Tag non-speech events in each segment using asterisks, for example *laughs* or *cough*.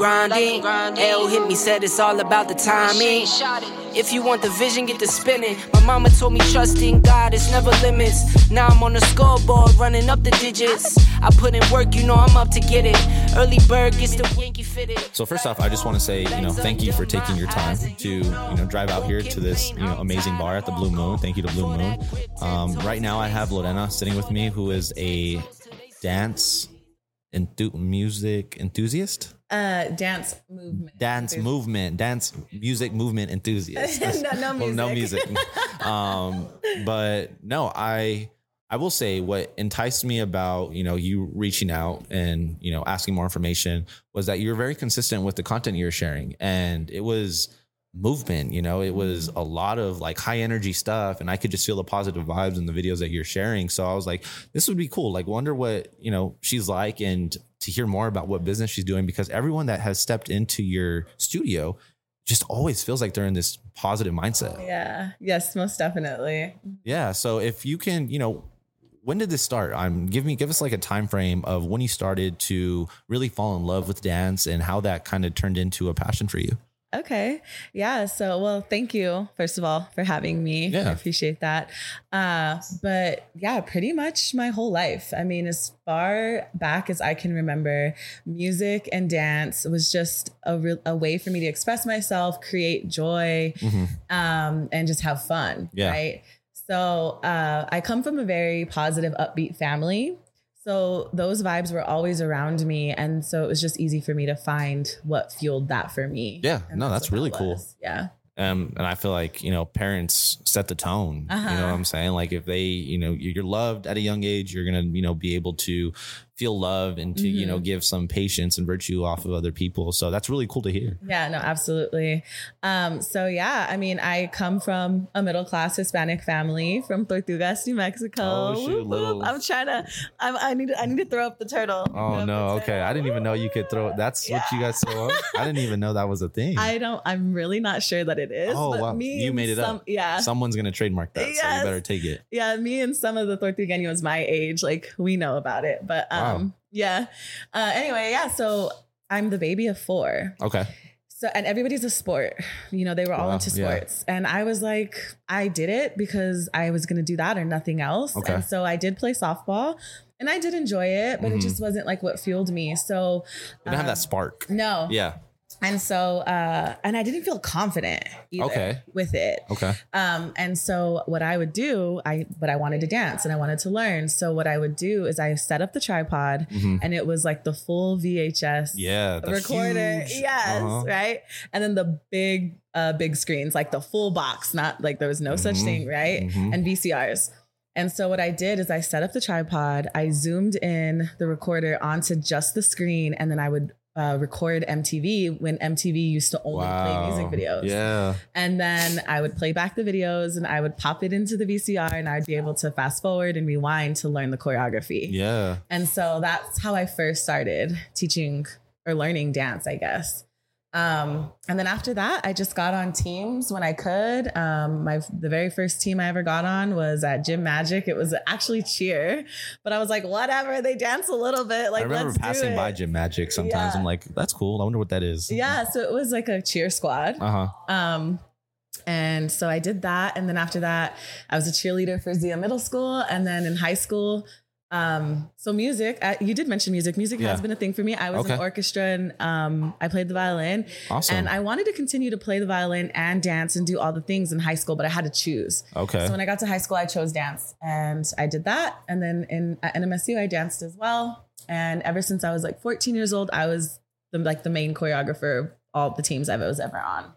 grinding. L hit me, said it's all about the timing. If you want the vision, get the spinning. My mama told me trust in God, it's never limits. Now I'm on the scoreboard, running up the digits. I put in work, you know I'm up to get it. Early bird gets the Yankee fitted. So first off, I just want to say, you know, thank you for taking your time to, you know, drive out here to this, you know, amazing bar at the Blue Moon. Thank you to Blue Moon. Um, right now, I have Lorena sitting with me, who is a dance enthu- music enthusiast. Uh, dance movement. dance There's- movement, dance music movement enthusiast. *laughs* No- no Well, no music. music. *laughs* um, but no, I I will say what enticed me about you know you reaching out and you know asking more information was that you're very consistent with the content you're sharing, and it was movement you know it was mm-hmm. a lot of like high energy stuff and i could just feel the positive vibes in the videos that you're sharing. So i was like this would be cool. Like wonder what you know she's like and to hear more about what business she's doing because everyone that has stepped into your studio just always feels like they're in this positive mindset. Yeah. Yes, most definitely. yeah. So if you can you know when did this start? I'm give me give us like a time frame of when you started to really fall in love with dance and how that kind of turned into a passion for you Okay. Yeah. So, well, thank you, first of all, for having me. Yeah. I appreciate that. Uh, but yeah, pretty much my whole life. I mean, as far back as I can remember, music and dance was just a, real, a way for me to express myself, create joy, um, and just have fun. Yeah. Right. So, uh, I come from a very positive, upbeat family. So those vibes were always around me, and so it was just easy for me to find what fueled that for me. Yeah, And no, that's what really that cool. Yeah, um, and I feel like you know parents set the tone. You know Uh-huh. what I'm saying? Like if they, you know, you're loved at a young age, you're gonna, you know, be able to feel love and to, you know, Mhm. give some patience and virtue off of other people. So that's really cool to hear. yeah, no, absolutely. Um, so yeah, I mean, I come from a middle class Hispanic family from Tortugas, New Mexico. Oh, shoot, Whoop, whoop. little- I'm trying to. I'm, I need. To, I need to throw up the turtle. Oh no, okay. turtle. I didn't even know you could throw. That's what you guys throw up. I didn't even know that was a thing. I don't. I'm really not sure that it is. Oh, but wow. Me You made it some, up. Yeah. Someone's gonna trademark that, so you better take it. yeah, me and some of the Tortugueños my age, like we know about it. But um, yeah. Uh, anyway, yeah. So I'm the baby of four. Okay. So and everybody's a sport. You know, they were all Wow, into yeah. sports. And I was like, I did it because I was gonna do that or nothing else. Okay. And so I did play softball and I did enjoy it, but Mhm. it just wasn't like what fueled me. So You don't have um, that spark. No. Yeah. And so uh and I didn't feel confident either Okay. with it. Okay. Um, and so what I would do, I but I wanted to dance and I wanted to learn. So what I would do is I set up the tripod Mhm. and it was like the full VHS Yeah. recorder. huge- Yes, uh-huh. right. And then the big uh big screens, like the full box, not like there was no such Mhm. thing, right? Mhm. And VCRs. And so what I did is I set up the tripod, I zoomed in the recorder onto just the screen, and then I would uh, record MTV when MTV used to only play music videos. Yeah. And then I would play back the videos and I would pop it into the VCR and I'd be able to fast forward and rewind to learn the choreography. Yeah. And so that's how I first started teaching or learning dance, I guess. Um, and then after that, I just got on teams when I could. Um, my the very first team I ever got on was at Gym Magic. It was actually cheer, but I was like, whatever. They dance a little bit. Like I remember passing by. Gym Magic sometimes. Yeah. I'm like, that's cool. I wonder what that is. Yeah, so it was like a cheer squad. Uh huh. Um, and so I did that. And then after that, I was a cheerleader for Zia Middle School. And then in high school, um, so music, uh, you did mention music. Music Yeah. has been a thing for me. I was in orchestra and um, I played the violin. Awesome. And I wanted to continue to play the violin and dance and do all the things in high school, but I had to choose. okay. So when I got to high school, I chose dance and I did that. And then in at NMSU, I danced as well. And ever since I was like 14 years old, I was the, like the main choreographer of all the teams I was ever on.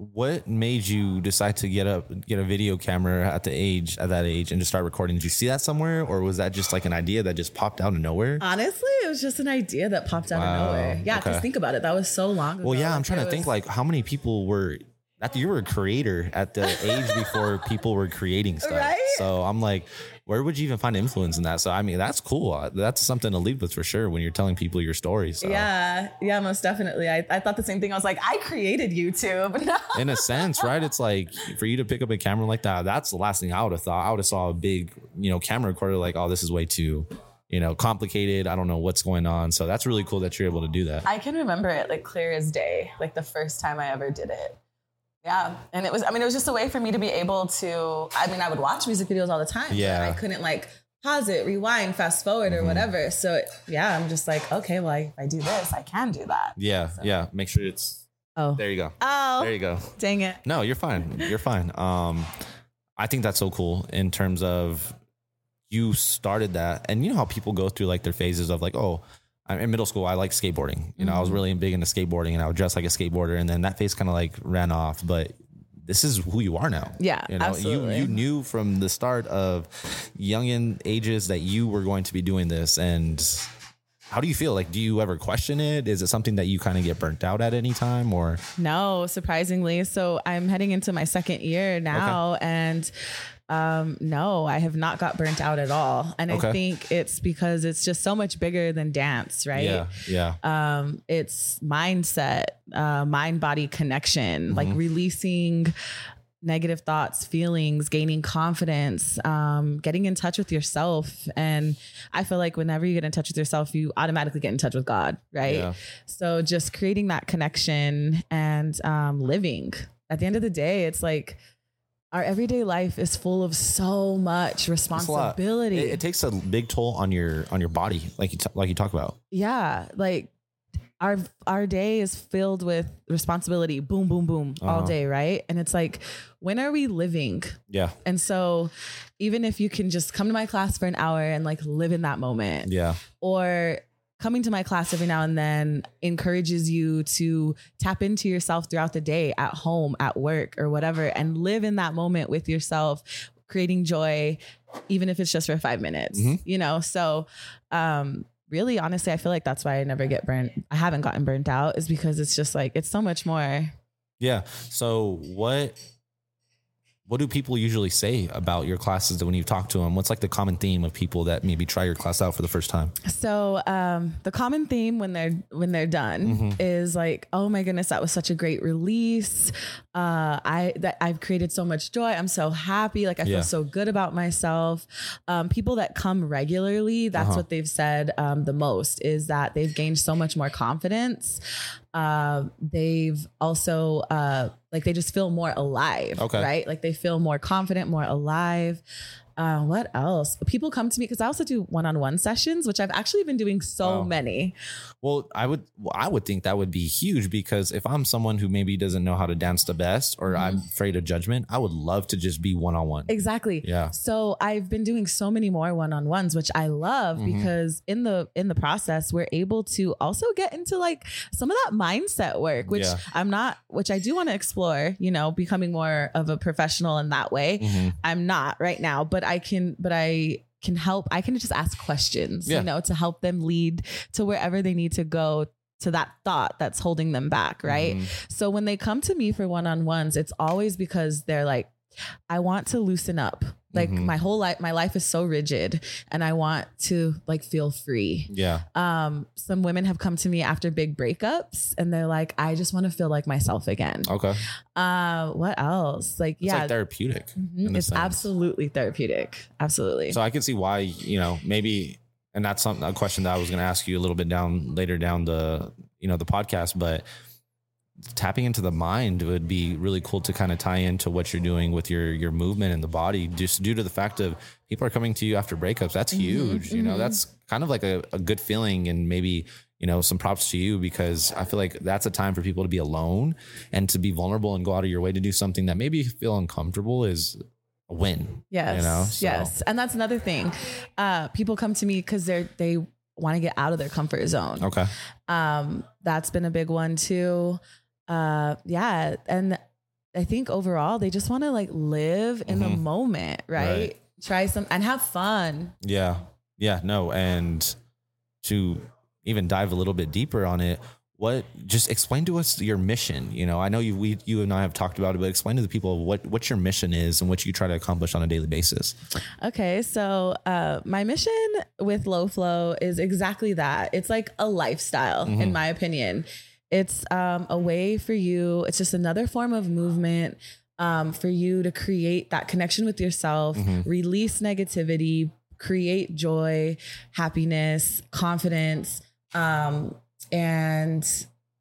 What made you decide to get up get a video camera at the age at that age and just start recording? Did you see that somewhere, or was that just like an idea that just popped out of nowhere? Honestly, it was just an idea that popped out Wow, of nowhere. Yeah, because okay. think about it. That was so long ago. well, yeah, I'm trying to think like how many people were. After you were a creator at the age before people were creating *laughs* stuff, Right? so I'm like, where would you even find influence in that? So I mean, that's cool. Uh, That's something to lead with for sure when you're telling people your story. So Yeah, yeah, most definitely. I, I thought the same thing. I was like, I created YouTube. *laughs* In a sense, right? It's like for you to pick up a camera like that, that's the last thing I would have thought. I would have saw a big, you know, camera recorder like, oh, this is way too you know, complicated. I don't know what's going on. So that's really cool that you're able to do that. I can remember it like clear as day, like the first time I ever did it. Yeah. And it was, I mean, it was just a way for me to be able to, I mean, I would watch music videos all the time. Yeah. I couldn't like pause it, rewind, fast forward, or Mhm. whatever. So yeah, I'm just like, okay, well, if I do this, I can do that. yeah, So- yeah. Make sure it's Oh. there. You go. Oh, There you go. dang it. No, you're fine. You're fine. Um, I think that's so cool in terms of you started that, and you know how people go through like their phases of like, oh, I'm in middle school. I like skateboarding. You know, I was Mhm. really big into skateboarding, and I would dress like a skateboarder, and then that face kind of like ran off. But this is who you are now. Yeah, You know, absolutely. you you knew from the start of youngin ages that you were going to be doing this, and how do you feel? Like, do you ever question it? Is it something that you kind of get burnt out at any time, or No, surprisingly. So I'm heading into my second year now and um no, I have not got burnt out at all. And Okay. I think it's because it's just so much bigger than dance, right? yeah, yeah, um it's mindset uh mind body connection like Mhm. releasing negative thoughts feelings gaining confidence um getting in touch with yourself and i feel like whenever you get in touch with yourself you automatically get in touch with god right yeah, so just creating that connection and um living at the end of the day it's like our everyday life is full of so much It's a lot. responsibility It, it takes a big toll on your on your body, like you t- like you talk about. yeah like our our day is filled with responsibility boom boom boom all Uh-huh. day right and it's like when are we living Yeah, and so even if you can just come to my class for an hour and like live in that moment yeah, or coming to my class every now and then encourages you to tap into yourself throughout the day at home at work or whatever and live in that moment with yourself creating joy even if it's just for 5 minutes Mhm. you know so um really honestly i feel like that's why i never get burnt i haven't gotten burnt out is because it's just like it's so much more yeah. So what what do people usually say about your classes when you talk to them? What's like the common theme of people that maybe try your class out for the first time? So um, the common theme when they're when they're done Mhm. is like, oh my goodness, that was such a great release. Uh, I that I've created so much joy. I'm so happy. Like I Yeah. feel so good about myself. Um, people that come regularly, that's Uh-huh. what they've said um, the most is that they've gained so much more confidence. Uh, they've also uh, like they just feel more alive. Okay. Right. Like they feel more confident, more alive. Uh, what else? People come to me because I also do one-on-one sessions, which I've actually been doing so Wow. many. Well, I would well, I would think that would be huge because if I'm someone who maybe doesn't know how to dance the best or I'm afraid of judgment, I would love to just be one on one. Exactly. Yeah. So I've been doing so many more one-on-ones, which I love Mhm. because in the in the process, we're able to also get into like some of that mindset work, which Yeah. I'm not, which I do want to explore. You know, becoming more of a professional in that way. Mhm. I'm not right now, but I can, but I can help. I can just ask questions, Yeah. you know, to help them lead to wherever they need to go to that thought that's holding them back, right? Mhm. So when they come to me for one-on-ones, it's always because they're like, I want to loosen up. Like Mhm. my whole life, my life is so rigid and I want to like feel free. Yeah. Um, some women have come to me after big breakups and they're like, I just want to feel like myself again. Okay. Uh, what else? Like, It's yeah, like therapeutic. Mhm. it's sense. absolutely therapeutic. Absolutely. So I can see why, you know, maybe, and that's something, a question that I was going to ask you a little bit down later down the, you know, the podcast, but tapping into the mind would be really cool to kind of tie into what you're doing with your, your movement and the body, just due to the fact of people are coming to you after breakups. That's huge. You know, mhm. that's kind of like a, a good feeling and maybe, you know, some props to you because I feel like that's a time for people to be alone and to be vulnerable and go out of your way to do something that maybe you feel uncomfortable is a win. Yes. You know, so- Yes. And that's another thing. Uh, people come to me because they're they want to get out of their comfort zone. Okay. Um, that's been a big one too. Uh, yeah. And I think overall they just want to like live in the Mhm. moment, right? Right. Try some and have fun. Yeah. Yeah. No. And to even dive a little bit deeper on it, what just explain to us your mission. You know, I know you we you and I have talked about it, but explain to the people what what your mission is and what you try to accomplish on a daily basis. Okay, so uh, my mission with Lo Flo is exactly that. It's like a lifestyle, in Mhm. my opinion. It's um, a way for you. It's just another form of movement um, for you to create that connection with yourself, Mhm. release negativity, create joy, happiness, confidence, um, and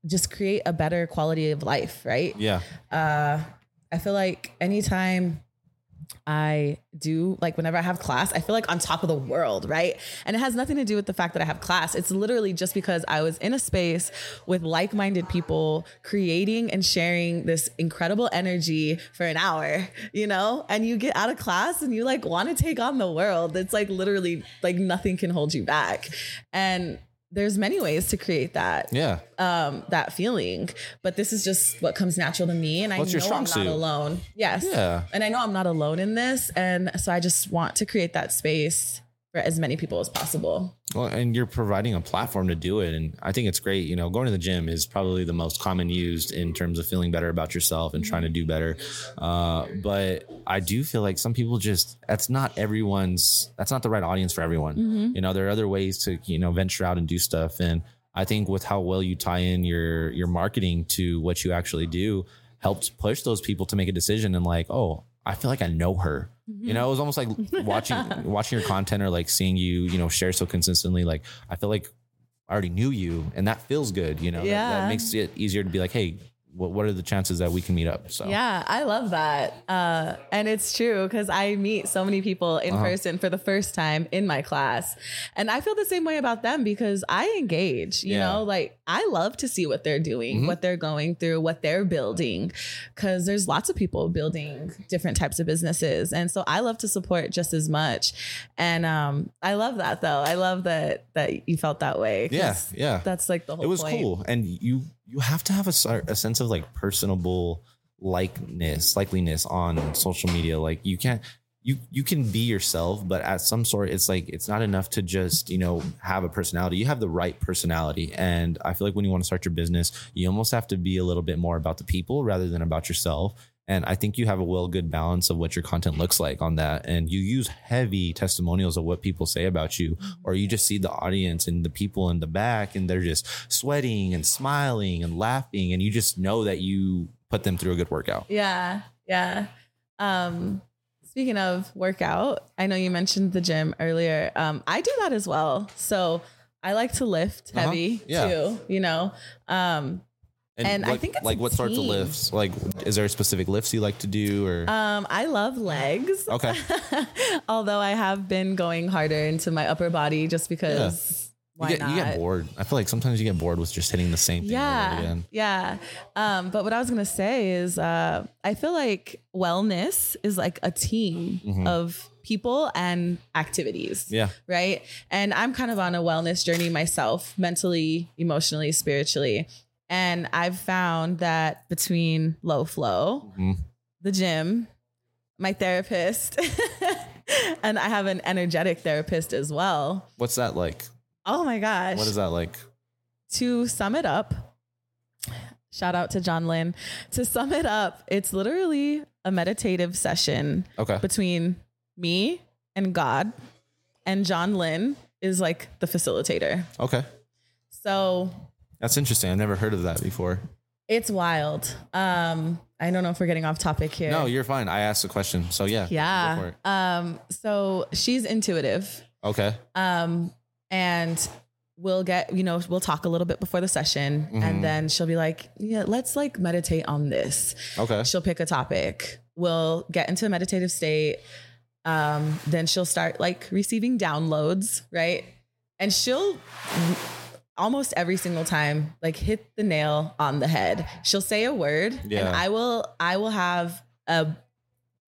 just create a better quality of life, right? Yeah. uh, I feel like anytime I do, like whenever I have class, I feel like on top of the world, right? And it has nothing to do with the fact that I have class. It's literally just because I was in a space with like minded people creating and sharing this incredible energy for an hour, you know? And you get out of class and you like want to take on the world. It's like literally like nothing can hold you back. And there's many ways to create that Yeah. um that feeling but this is just what comes natural to me and i know i'm suit? not alone yes Yeah. and i know i'm not alone in this and so i just want to create that space for as many people as possible Well, and you're providing a platform to do it. And I think it's great. You know, going to the gym is probably the most common used in terms of feeling better about yourself and trying to do better. Uh, but I do feel like some people just, that's not everyone's, that's not the right audience for everyone. You know, there are other ways to, you know, venture out and do stuff. And I think with how well you tie in your, your marketing to what you actually do helps push those people to make a decision and like, oh, I feel like I know her. You know, it was almost like mm-hmm. watching *laughs* watching your content or like seeing you, you know, share so consistently. Like I feel like I already knew you, and that feels good. You know, That- that, makes it easier to be like, hey, what, what are the chances that we can meet up? So Yeah, I love that. Uh, and it's true because I meet so many people in Uh-huh. person for the first time in my class. And I feel the same way about them because I engage, you Yeah. Mm-hmm. know, like I love to see what they're doing, what they're going through, what they're building. Because there's lots of people building different types of businesses. And so I love to support just as much. And um, I love that though. I love that that you felt that way. yeah, yeah. That's like the whole it was point. cool, and you you have to have a, a sense of like personable likeness, likeliness on social media. Like you can't. You, you can be yourself, but at some sort, it's like it's not enough to just you know have a personality. You have the right personality, and I feel like when you want to start your business, you almost have to be a little bit more about the people rather than about yourself. And I think you have a well good balance of what your content looks like on that. And you use heavy testimonials of what people say about you, or you just see the audience and the people in the back and they're just sweating and smiling and laughing. And you just know that you put them through a good workout. Yeah, yeah. Um, speaking of workout, I know you mentioned the gym earlier. Um, I do that as well. So I like to lift Uh-huh. heavy Yeah. too. You know, um, And I what- think it's like what sorts of lifts? Like, is there specific lifts you like to do or? um, I love legs. Okay. *laughs* Although I have been going harder into my upper body just because why you, get, not? you get bored. I feel like sometimes you get bored with just hitting the same thing Yeah. again. Yeah. Um, but what I was going to say is uh, I feel like wellness is like a team of people and activities. Mm-hmm. Yeah. Right. And I'm kind of on a wellness journey myself, mentally, emotionally, spiritually. And I've found that between Lo Flo, Mhm. the gym, my therapist, *laughs* and I have an energetic therapist as well. What's that like? Oh my gosh What is that like? to sum it up, shout out to John Lynn. To sum it up, it's literally a meditative session Okay. between me and God, and John Lynn is like the facilitator. Okay. So That's interesting. I've never heard of that before. it's wild. Um, I don't know if we're getting off topic here. No, you're fine. I asked a question. So yeah. yeah. Um, so she's intuitive. Okay. Um, and we'll get, you know, we'll talk a little bit before the session Mhm. and then she'll be like, yeah, let's like meditate on this. Okay. She'll pick a topic. We'll get into a meditative state. Um, then she'll start like receiving downloads, right? And she'll almost every single time like hit the nail on the head. She'll say a word Yeah. and I will I will have a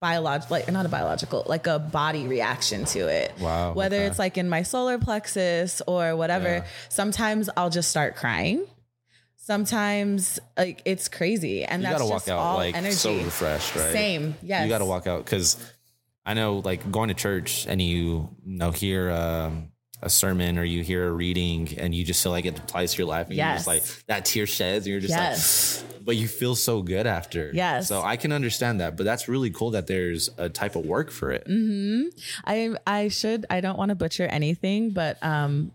biological like not a biological, like a body reaction to it Wow. whether okay. it's like in my solar plexus or whatever. Yeah. Sometimes I'll just start crying. Sometimes like it's crazy, and you that's gotta walk just out all like energy. so refreshed, right? Same, yes. You gotta walk out because I know, like going to church and you, you know hear um, a sermon or you hear a reading and you just feel like it applies to your life. And you're just like that tear sheds and you're just Yes. like, *gasps* but you feel so good after. Yes. So I can understand that, but that's really cool that there's a type of work for it. hmm I I should I don't want to butcher anything, but um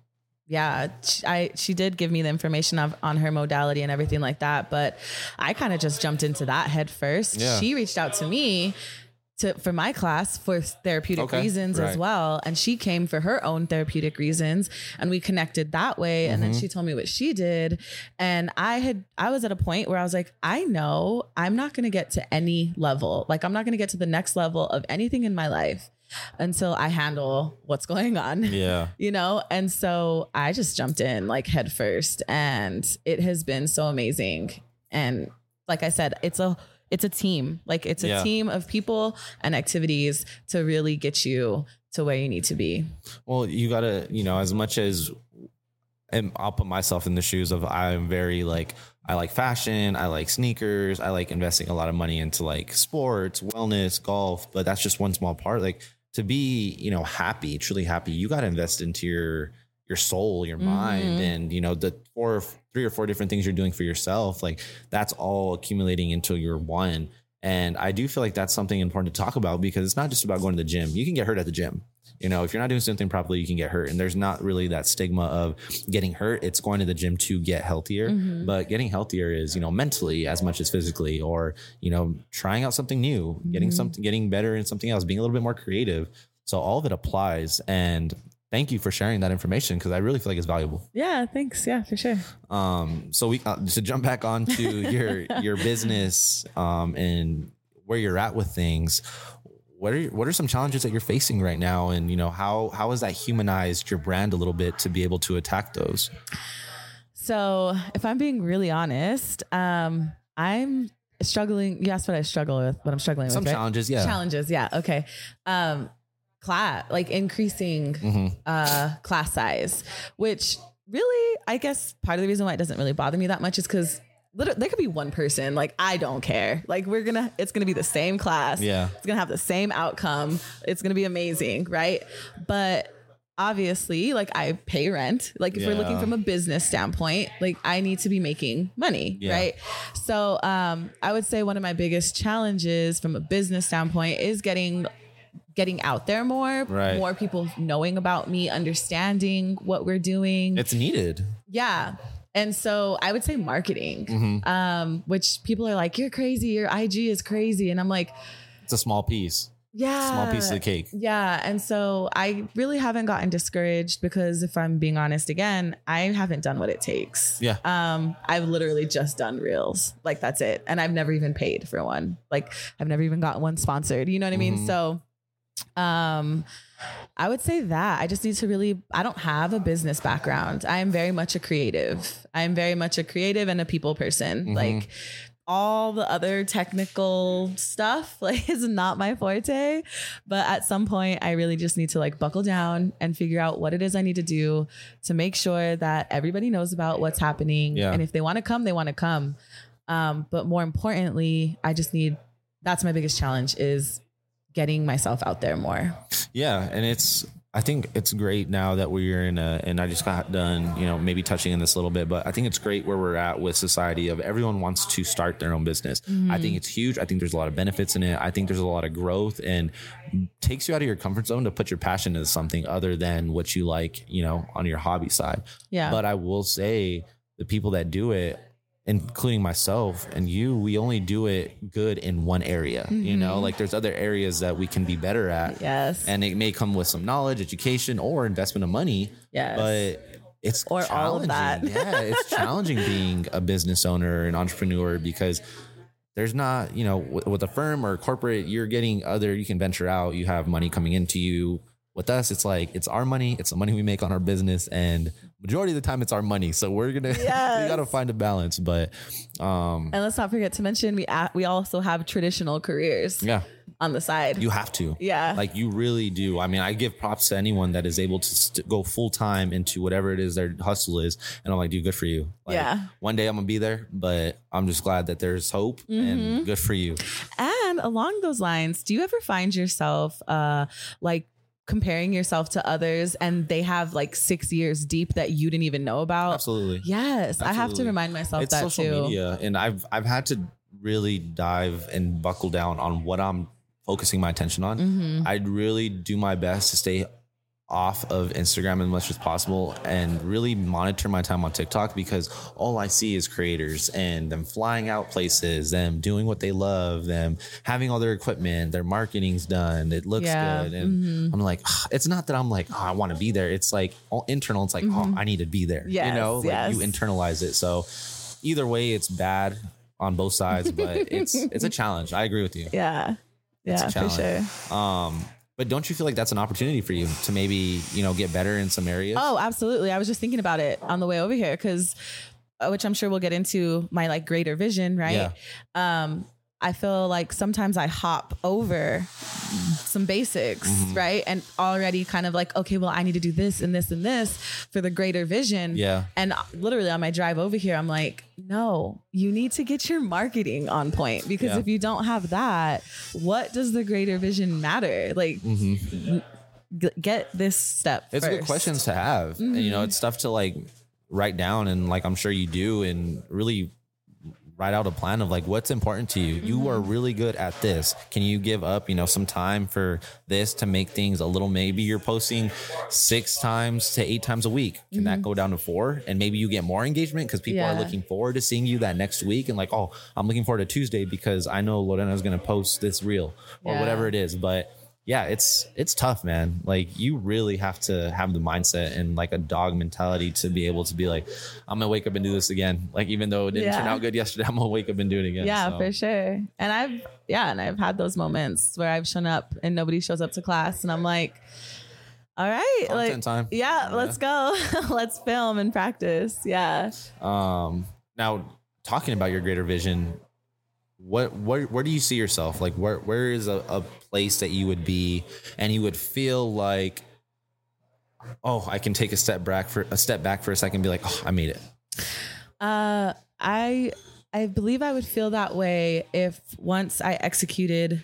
yeah, I she did give me the information of on her modality and everything like that, but I kind of just jumped into that head first. Yeah. She reached out to me to for my class for therapeutic Okay, reasons right. as well. And she came for her own therapeutic reasons and we connected that way. And Mm-hmm. then she told me what she did. And i had i was at a point where i was like i know i'm not going to get to any level. Like i'm not going to get to the next level of anything in my life until i handle what's going on. *laughs* Yeah. you know? And so i just jumped in like head first. And it has been so amazing. And like i said it's a it's a team like it's a Yeah. team of people and activities to really get you to where you need to be Well, you gotta, you know, as much as, and I'll put myself in the shoes of I'm very like I like fashion, I like sneakers, I like investing a lot of money into like sports, wellness, golf, but that's just one small part. Like to be, you know, happy, truly happy, you got to invest into your your soul, your mind, mm-hmm. and you know the four, three or four different things you're doing for yourself. Like that's all accumulating into your one. And I do feel like that's something important to talk about because it's not just about going to the gym. You can get hurt at the gym. You know, if you're not doing something properly, you can get hurt. And there's not really that stigma of getting hurt. It's going to the gym to get healthier. Mm-hmm. But getting healthier is, you know, mentally as much as physically, or, you know, trying out something new, getting mm-hmm. something, getting better in something else, being a little bit more creative. So all of it applies. And thank you for sharing that information because I really feel like it's valuable. yeah thanks yeah for sure Um, so we uh, to jump back onto *laughs* your your business um, and where you're at with things. What are what are some challenges that you're facing right now, and you know how how has that humanized your brand a little bit to be able to attack those? so if i'm being really honest um i'm struggling you asked what i struggle with what i'm struggling Some with right? challenges, yeah. challenges yeah okay um class like increasing Mhm. uh class size which really i guess part of the reason why it doesn't really bother me that much is because there could be one person like i don't care. Like we're gonna it's gonna be the same class. Yeah. it's gonna have the same outcome. It's gonna be amazing right? But obviously like i pay rent. Like if we're looking from a business standpoint like i need to be making money Yeah. right? So um i would say one of my biggest challenges from a business standpoint is getting getting out there more Right. more people knowing about me understanding what we're doing It's needed. yeah and so i would say marketing Mhm. um which people are like you're crazy your ig is crazy and i'm like It's a small piece, yeah small piece of the cake. yeah. And so I really haven't gotten discouraged because if I'm being honest again, I haven't done what it takes. Yeah. Um, I've literally just done reels. Like that's it. And I've never even paid for one. Like I've never even gotten one sponsored. You know what I mean? Mhm. So um I would say that I just need to really I don't have a business background. I am very much a creative. I am very much a creative and a people person. Mhm. Like all the other technical stuff *laughs* like is not my forte but at some point i really just need to like buckle down and figure out what it is i need to do to make sure that everybody knows about what's happening Yeah. and if they want to come they want to come um, but more importantly i just need that's my biggest challenge is getting myself out there more Yeah, and it's I think it's great now that we're in a and I just got done, you know, maybe touching in this a little bit, but I think it's great where we're at with society of everyone wants to start their own business. I think mm-hmm. it's huge. I think there's a lot of benefits in it. I think there's a lot of growth and takes you out of your comfort zone to put your passion into something other than what you like, you know, on your hobby side. yeah But I will say the people that do it, including myself and you, we only do it good in one area. You mm-hmm. know, like there's other areas that we can be better at. yes And it may come with some knowledge, education, or investment of money. yes But it's Or all of that. challenging. yeah, it's challenging *laughs* being a business owner and entrepreneur because there's not, you know, with, with a firm or corporate, you're getting other, you can venture out, you have money coming into you. With us, it's like it's our money, it's the money we make on our business, and majority of the time it's our money. So we're gonna *laughs* we gotta find a balance. But um and let's not forget to mention we we also have traditional careers yeah, on the side you have to. yeah Like you really do. I mean, I give props to anyone that is able to st- go full time into whatever it is their hustle is, and I'm like, dude, good for you. Like, Yeah. One day I'm gonna be there, but I'm just glad that there's hope Mm-hmm. and good for you. And along those lines, do you ever find yourself uh like comparing yourself to others and they have like six years deep that you didn't even know about? Absolutely. Yes, I have to remind myself it's that social too. media, and I've I've had to really dive and buckle down on what I'm focusing my attention on. Mhm. I'd really do my best to stay off of Instagram as much as possible and really monitor my time on TikTok because all I see is creators and them flying out places, them doing what they love, them having all their equipment, their marketing's done, it looks Yeah. good. And I'm like, it's not that I'm like, oh, I want to be there. It's like all internal. It's like, oh, I need to be there. you know, like you internalize it. So either way, it's bad on both sides, but it's *laughs* it's a challenge. I agree with you. Yeah. It's a Yeah, for sure. Um, but don't you feel like that's an opportunity for you to maybe you know get better in some areas? Oh, absolutely. I was just thinking about it on the way over here because, which I'm sure we'll get into my like greater vision, right? Um, I feel like sometimes I hop over some basics, Mm-hmm. right? And already kind of like, okay, well, I need to do this and this and this for the greater vision. Yeah. And literally on my drive over here, I'm like, no, you need to get your marketing on point because Yeah. if you don't have that, what does the greater vision matter? Like, g- get this step. Mm-hmm. It's good questions to have. And, you know, Mm-hmm. it's stuff to like write down and like I'm sure you do and really write out a plan of like what's important to you. You Mm-hmm. are really good at this. Can you give up, you know, some time for this to make things a little maybe you're posting 6 times to 8 times a week. Can that go down to 4 and maybe you get more engagement cuz people are Mm-hmm. Looking forward to seeing you that next week and like, "Oh, I'm looking forward to Tuesday because I know Lorena's going to post this reel or Yeah. whatever it is." But yeah, it's it's tough, man. Like you really have to have the mindset and like a dog mentality to be able to be like, I'm gonna wake up and do this again. Like even though it didn't turn out good yesterday, *laughs* I'm gonna wake up and do it again. Yeah, So, for sure. And I've yeah, and I've had those moments where I've shown up and nobody shows up to class, and I'm like, all right, Content like time. yeah, let's go, *laughs* let's film and practice. Yeah. Um, now talking about your greater vision, what where where do you see yourself? Like where where is a, a place that you would be and you would feel like, oh, I can take a step back for a step back for a second and be like, oh, I made it. Uh, I I believe I would feel that way if once I executed,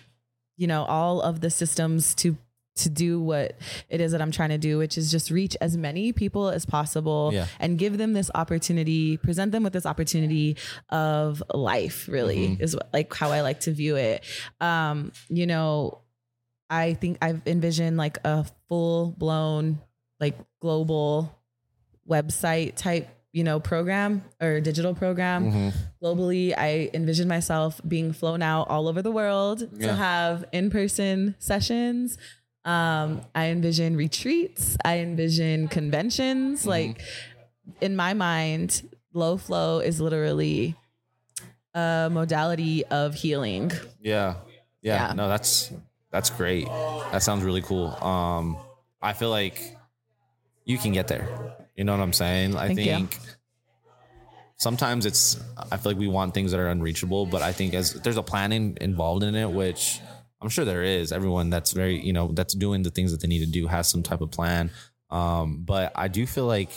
you know, all of the systems to to do what it is that I'm trying to do, which is just reach as many people as possible Yeah. and give them this opportunity, present them with this opportunity of life, really, is what, like how I like to view it. Um, you know, I think I've envisioned like a full blown, like global website type, you know, program or digital program Mm-hmm. globally. I envision myself being flown out all over the world Yeah. to have in person sessions. Um, I envision retreats. I envision conventions. Mm-hmm. Like in my mind, Lo Flo is literally a modality of healing. Yeah. yeah. Yeah. No, that's that's great. That sounds really cool. Um I feel like you can get there. You know what I'm saying? I Thank you. think sometimes it's I feel like we want things that are unreachable, but I think as there's a planning involved in it, which I'm sure there is. Everyone that's very, you know, that's doing the things that they need to do has some type of plan. Um, but I do feel like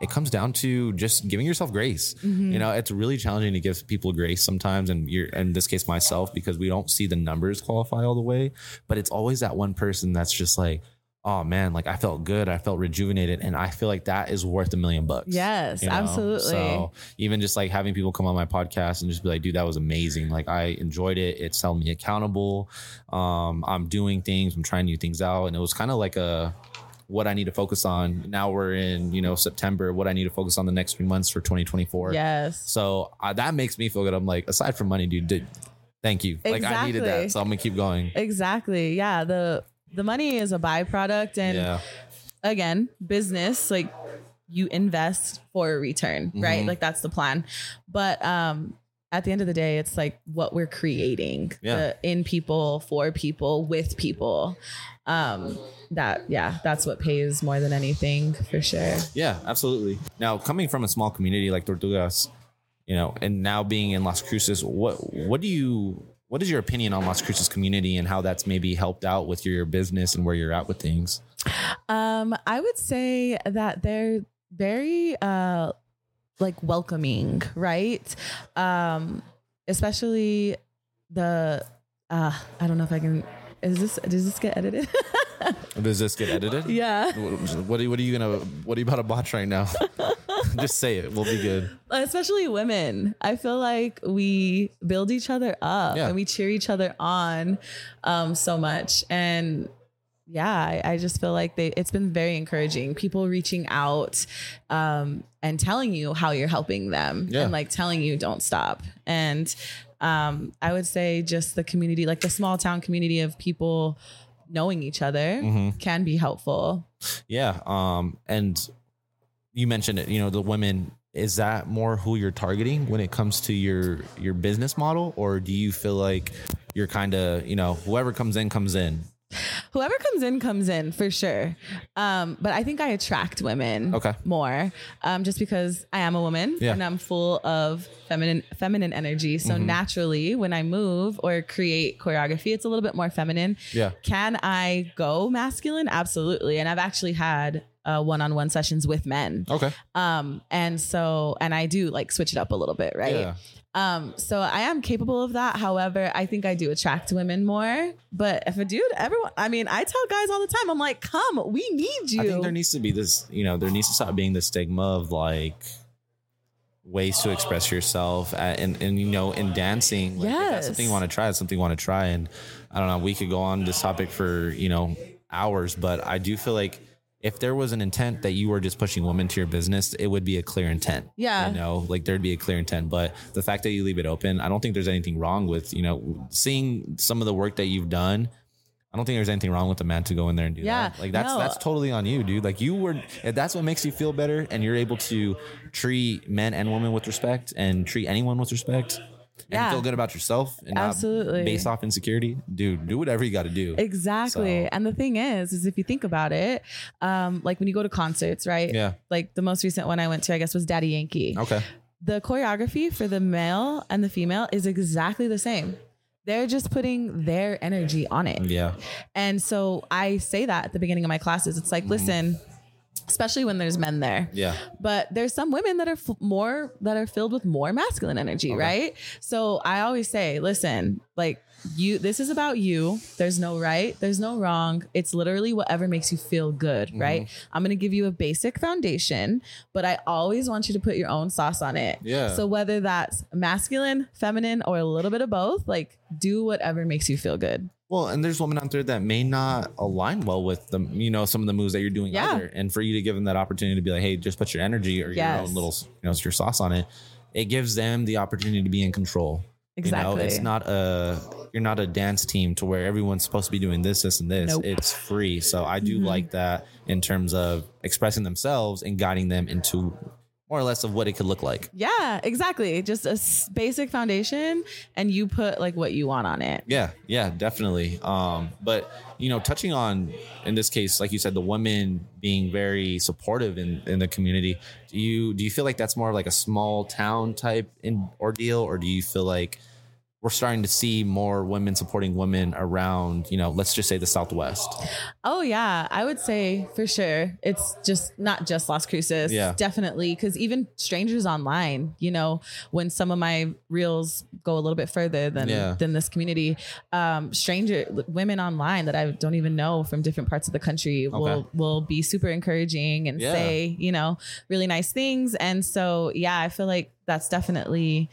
it comes down to just giving yourself grace. You know, it's really challenging to give people grace sometimes, and you're in this case myself because we don't see the numbers qualify all the way. But it's always that one person that's just like, oh man, like I felt good, I felt rejuvenated, and I feel like that is worth a million bucks. Yes, absolutely. So even just like having people come on my podcast and just be like, dude, that was amazing. Like I enjoyed it. It's held me accountable. Um, I'm doing things, I'm trying new things out, and it was kind of like a what I need to focus on. Now we're in, you know, September, what I need to focus on the next few months for 2024. Yes. So uh, that makes me feel good. I'm like, aside from money, dude, dude thank you. Like I needed that. So I'm gonna keep going. Exactly. Yeah. The the money is a byproduct and yeah. again, business, like you invest for a return, right? Mhm. Like that's the plan. But um at the end of the day, it's like what we're creating Yeah. the, in people, for people, with people. Um that yeah, that's what pays more than anything for sure. Yeah, absolutely. Now, coming from a small community like Tortugas, you know, and now being in Las Cruces, what what do you what is your opinion on Las Cruces community and how that's maybe helped out with your business and where you're at with things? Um, I would say that they're very uh like welcoming, right? Um, especially the uh I don't know if I can is this does this get edited? *laughs* *laughs* Does this get edited? yeah. What are, what are you gonna what are you about to botch right now? *laughs* Just say it. We'll be good. Especially women. I feel like we build each other up Yeah. and we cheer each other on um so much. And yeah, I, I just feel like they it's been very encouraging. People reaching out um, and telling you how you're helping them Yeah. and like telling you don't stop. And um, I would say just the community, like the small town community of people knowing each other Mhm. can be helpful. Yeah. Um, and you mentioned it, you know, the women, is that more who you're targeting when it comes to your your business model? Or do you feel like you're kind of, you know, whoever comes in, comes in? Whoever comes in comes in for sure. Um, but I think I attract women Okay. more um, just because I am a woman Yeah. and I'm full of feminine feminine energy. So Mm-hmm. naturally, when I move or create choreography, it's a little bit more feminine. Yeah. Can I go masculine? Absolutely. And I've actually had uh, one-on-one sessions with men. Okay. Um, and so, and I do like switch it up a little bit, right? Yeah. Um, so I am capable of that. However, I think I do attract women more. But if a dude, everyone, I mean, I tell guys all the time, I'm like, come, we need you. I think there needs to be this, you know, there needs to stop being the stigma of like ways to express yourself uh, and and you know in dancing like if that's Yes. something you want to try it's something you want to try and i don't know we could go on this topic for you know hours but i do feel like if there was an intent that you were just pushing women to your business it would be a clear intent Yeah. you know like there'd be a clear intent but the fact that you leave it open i don't think there's anything wrong with you know seeing some of the work that you've done I don't think there's anything wrong with the man to go in there and do Yeah, that. Like that's no. that's totally on you, dude. Like you were if that's what makes you feel better and you're able to treat men and women with respect and treat anyone with respect and Yeah. feel good about yourself and Absolutely. not based off insecurity. Dude, do whatever you got to do. Exactly. So- And the thing is, is if you think about it, um, like when you go to concerts, right? Yeah. Like the most recent one I went to, I guess, was Daddy Yankee. Okay. The choreography for the male and the female is exactly the same. They're just putting their energy on it. Yeah. And so I say that at the beginning of my classes. It's like, listen, especially when there's men there. Yeah. But there's some women that are f- more that are filled with more masculine energy, right? So I always say, listen, like you this is about you. There's no right, there's no wrong. It's literally whatever makes you feel good, Mm-hmm. right? I'm going to give you a basic foundation, but I always want you to put your own sauce on it. Yeah. So whether that's masculine, feminine or a little bit of both, like do whatever makes you feel good. Well, and there's women out there that may not align well with the, you know, some of the moves that you're doing Yeah. either. And for you to give them that opportunity to be like, hey, just put your energy or your own little, you know, your sauce on it. It gives them the opportunity to be in control. You know, Exactly. it's not a you're not a dance team to where everyone's supposed to be doing this, this, and this. Nope. Mm-hmm. It's free. So I do like that in terms of expressing themselves and guiding them into more or less of what it could look like. Yeah, exactly. Just a basic foundation and you put like what you want on it. Yeah, yeah, definitely. Um, but you know, touching on in this case, like you said, the women being very supportive in, in the community. Do you do you feel like that's more like a small town type in ordeal, or do you feel like we're starting to see more women supporting women around, you know, let's just say the Southwest? Oh yeah, I would say for sure. It's just not just Las Cruces. Yeah. Definitely. Cause even strangers online, you know, when some of my reels go a little bit further than Yeah. than this community, um, stranger women online that I don't even know from different parts of the country will will be super encouraging and Yeah. say, you know, really nice things. And so yeah, I feel like that's definitely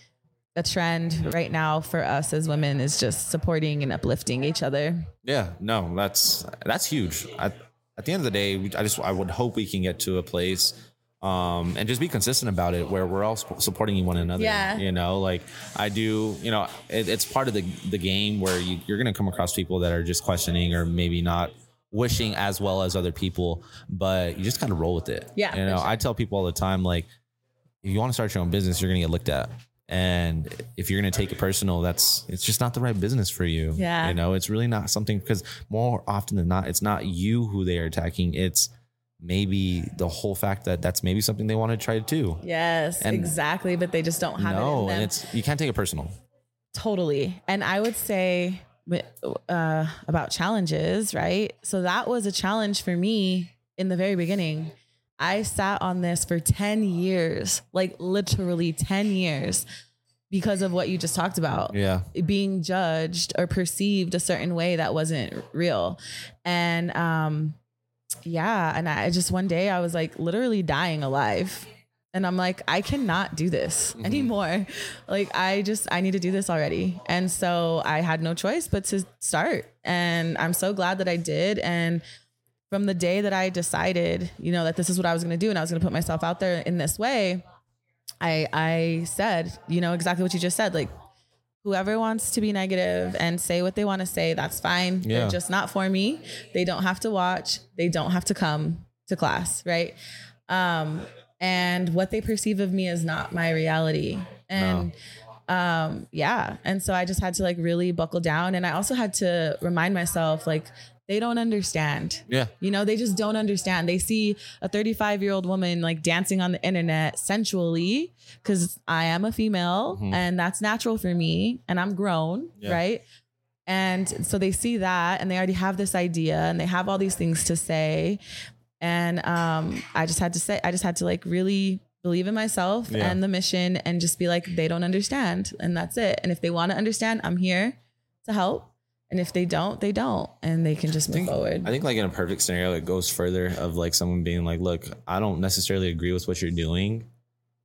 a trend right now for us as women is just supporting and uplifting each other. Yeah, no, that's that's huge. At, at the end of the day, I just I would hope we can get to a place um, and just be consistent about it, where we're all supporting one another. Yeah. you know, like I do. You know, it, it's part of the the game where you, you're going to come across people that are just questioning or maybe not wishing as well as other people, but you just kind of roll with it. Yeah, you know, sure. I tell people all the time, like if you want to start your own business, you're going to get looked at. And if you're going to take it personal, that's it's just not the right business for you. Yeah. You know, it's really not something because more often than not, it's not you who they are attacking. It's maybe the whole fact that that's maybe something they want to try too. Yes, And- exactly. But they just don't have it No, them. and it's you can't take it personal. totally. And I would say uh, about challenges, right? So that was a challenge for me in the very beginning. I sat on this for 10 years, like literally 10 years because of what you just talked about Yeah. being judged or perceived a certain way that wasn't real. And um yeah, and I just one day I was like literally dying alive. And I'm like, I cannot do this Mm-hmm. anymore. Like, I just, I need to do this already. And so I had no choice but to start. And I'm so glad that I did. And from the day that I decided, you know, that this is what I was going to do and I was going to put myself out there in this way, I I said, you know, exactly what you just said. Like, whoever wants to be negative and say what they want to say, that's fine. Yeah. They're just not for me. They don't have to watch. They don't have to come to class, right? Um, and what they perceive of me is not my reality. And um, yeah. And so I just had to like really buckle down. And I also had to remind myself, like, they don't understand. Yeah. You know, they just don't understand. They see a 35 year old woman like dancing on the internet sensually because I am a female Mhm. and that's natural for me and I'm grown, Yeah. right? And so they see that and they already have this idea and they have all these things to say. And um, I just had to say, I just had to like really believe in myself Yeah. and the mission and just be like, they don't understand. And that's it. And if they want to understand, I'm here to help. And if they don't, they don't. And they can just move think- forward. I think like in a perfect scenario, it goes further of like someone being like, look, I don't necessarily agree with what you're doing,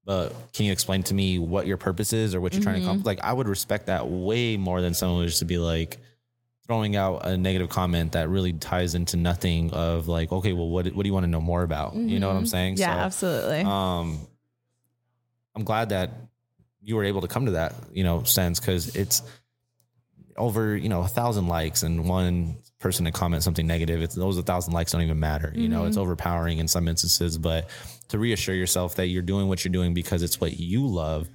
but can you explain to me what your purpose is or what you're trying to Mm-hmm. accomplish? Like I would respect that way more than someone who's just to be like throwing out a negative comment that really ties into nothing of like, okay, well, what, what do you want to know more about? You know what I'm saying? Mm-hmm. yeah, So, absolutely. um i'm glad that you were able to come to that you know sense because it's over you know a thousand likes and one person to comment something negative it's those a thousand likes don't even matter you know it's Mm-hmm. overpowering in some instances but to reassure yourself that you're doing what you're doing because it's what you love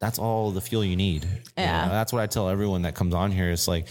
that's all the fuel you need You Yeah. know, that's what i tell everyone that comes on here it's like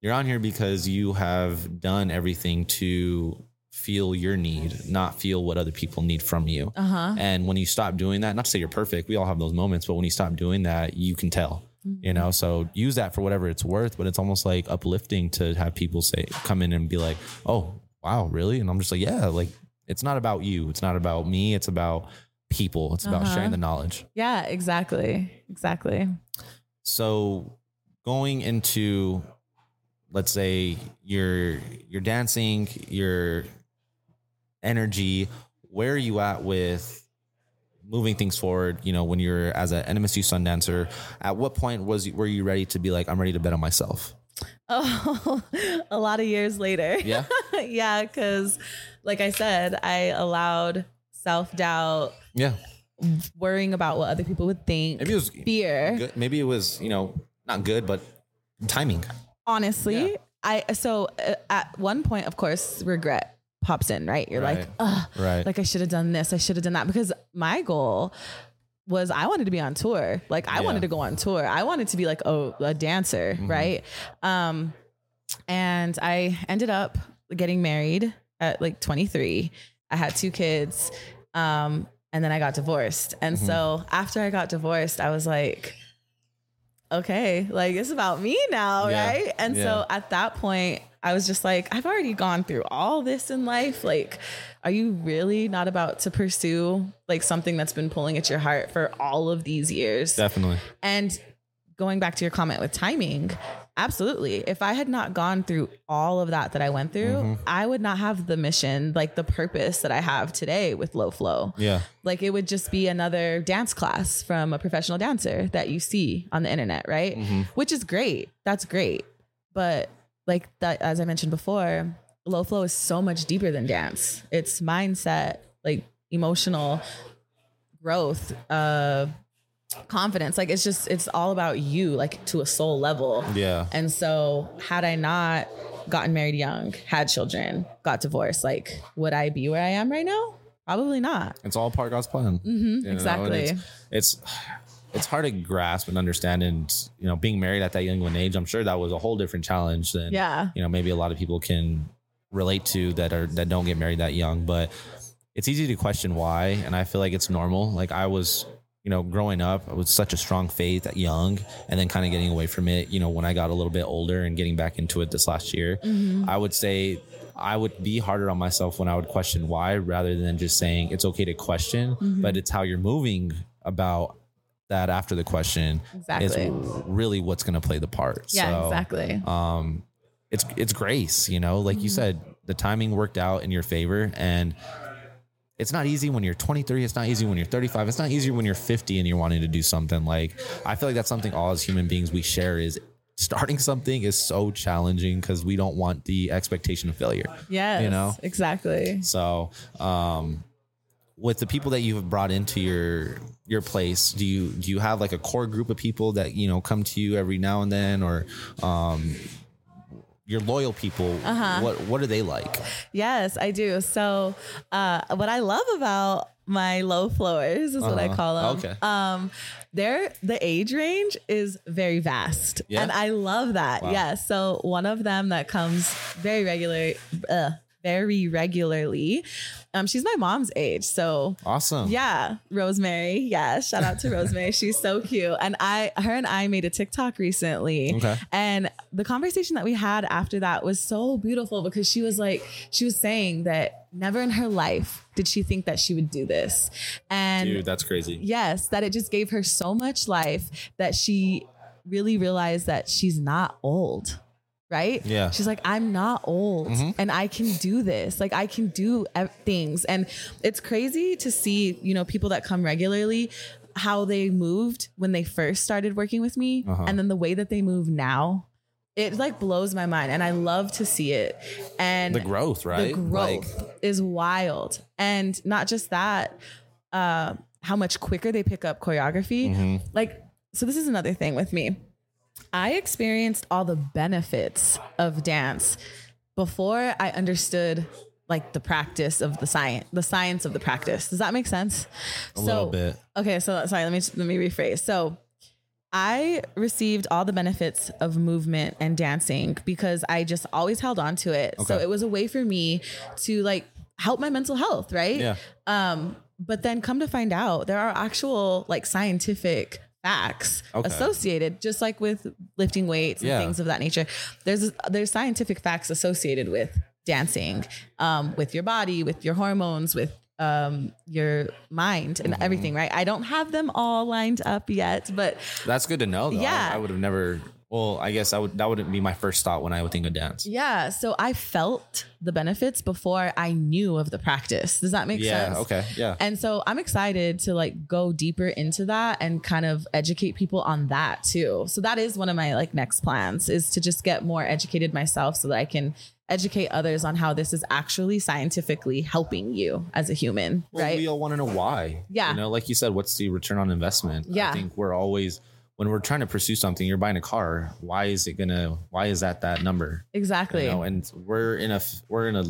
you're on here because you have done everything to feel your need not feel what other people need from you uh huh. and when you stop doing that, not to say you're perfect, we all have those moments, but when you stop doing that, you can tell, you know? So use that for whatever it's worth, but it's almost like uplifting to have people say, come in and be like, oh, wow, really? And I'm just like, yeah, like it's not about you. It's not about me. It's about people. It's about Uh-huh. sharing the knowledge. Yeah, exactly. Exactly. So going into, let's say you're, you're dancing, your energy, where are you at with moving things forward? You know, when you're as an NMSU Sun dancer, at what point was were you ready to be like, I'm ready to bet on myself? Oh, *laughs* a lot of years later. Yeah. *laughs* yeah, because like I said, I allowed self doubt, Yeah. worrying about what other people would think, Maybe it was fear. good. Maybe it was, you know, not good, but timing. Honestly, Yeah. I so uh, at one point, of course, regret pops in. Right, you're like, Right. Ugh, Right. like I should have done this, I should have done that, because my goal was I wanted to be on tour. Like I Yeah. wanted to go on tour. I wanted to be like a, a dancer, Mm-hmm. right? Um, and I ended up getting married at like 23. I had two kids, um, and then I got divorced. And Mm-hmm. so after I got divorced, I was like, okay, like it's about me now, Yeah. right? And Yeah. so at that point, I was just like, I've already gone through all this in life. Like, are you really not about to pursue like something that's been pulling at your heart for all of these years? Definitely. And going back to your comment with timing, absolutely. If I had not gone through all of that that I went through, Mm-hmm. I would not have the mission, like the purpose that I have today with Lo Flo. Yeah. Like it would just be another dance class from a professional dancer that you see on the internet, right? Mm-hmm. Which is great. That's great. But like that, as I mentioned before, Lo Flo is so much deeper than dance. It's mindset, like emotional growth, uh, confidence. Like it's just, it's all about you, like to a soul level. Yeah. And so, had I not gotten married young, had children, got divorced, like would I be where I am right now? Probably not. It's all part of God's plan. Mhm, and exactly. It's, it's it's hard to grasp and understand. And you know, being married at that young of an age, I'm sure that was a whole different challenge than Yeah. you know maybe a lot of people can relate to that are that don't get married that young. But it's easy to question why, and I feel like it's normal. Like I was. You know, growing up with such a strong faith at young and then kind of getting away from it, you know, when I got a little bit older and getting back into it this last year, mm-hmm. I would say I would be harder on myself when I would question why rather than just saying it's okay to question, mm-hmm. but it's how you're moving about that after the question Exactly. is really what's going to play the part. Yeah, So, exactly. Um, it's it's grace, you know, like you said, the timing worked out in your favor, and it's not easy when you're 23. It's not easy when you're 35. It's not easy when you're 50 and you're wanting to do something. Like I feel like that's something all as human beings we share is starting *laughs* something is so challenging because we don't want the expectation of failure. Yes. You know? Exactly. So, um, with the people that you've brought into your your place, do you do you have like a core group of people that you know come to you every now and then, or um, your loyal people? Uh-huh. What what are they like? Yes, I do. So, uh, what I love about my low flowers is what I Uh-huh. call them. Okay. Um, they're the age range is very vast, Yeah? and I love that. Wow. Yeah. So one of them that comes very regular, uh, very regularly. Um, she's my mom's age, so Awesome. yeah, Rosemary. Yeah, shout out to Rosemary. She's so cute. And I, her and I made a TikTok recently. Okay. And the conversation that we had after that was so beautiful because she was like, she was saying that never in her life did she think that she would do this. And Dude, that's crazy. yes, that it just gave her so much life that she really realized that she's not old. Right? Yeah. She's like, I'm not old and I can do this. Like, I can do things. And it's crazy to see, you know, people that come regularly, how they moved when they first started working with me Uh-huh. and then the way that they move now. It like blows my mind and I love to see it. And The growth, right? the growth is wild. And not just that, uh, how much quicker they pick up choreography. Mm-hmm. Like, so this is another thing with me. I experienced all the benefits of dance before I understood like the practice of the science, the science of the practice. Does that make sense? a little bit. Okay, so sorry, let me let me rephrase. So I received all the benefits of movement and dancing because I just always held on to it. So it was a way for me to like help my mental health, right? Yeah. Um, but then come to find out there are actual like scientific facts Okay. associated, just like with lifting weights and Yeah. things of that nature. There's there's scientific facts associated with dancing, um, with your body, with your hormones, with um your mind and everything right i don't have them all lined up yet but That's good to know. Though. Yeah. I, I would have never. Well, I guess I would. That wouldn't be my first thought when I would think of dance. yeah so i felt the benefits before i knew of the practice does that make Yeah. sense Okay. Yeah. and so i'm excited to like go deeper into that and kind of educate people on that too so that is one of my like next plans is to just get more educated myself so that i can educate others on how this is actually scientifically helping you as a human Well, right we all want to know why. Yeah. You know, like you said, what's the return on investment? Yeah. I think we're always when we're trying to pursue something. You're buying a car. Why is it gonna? Why is that that number? exactly You know, and we're in a we're in a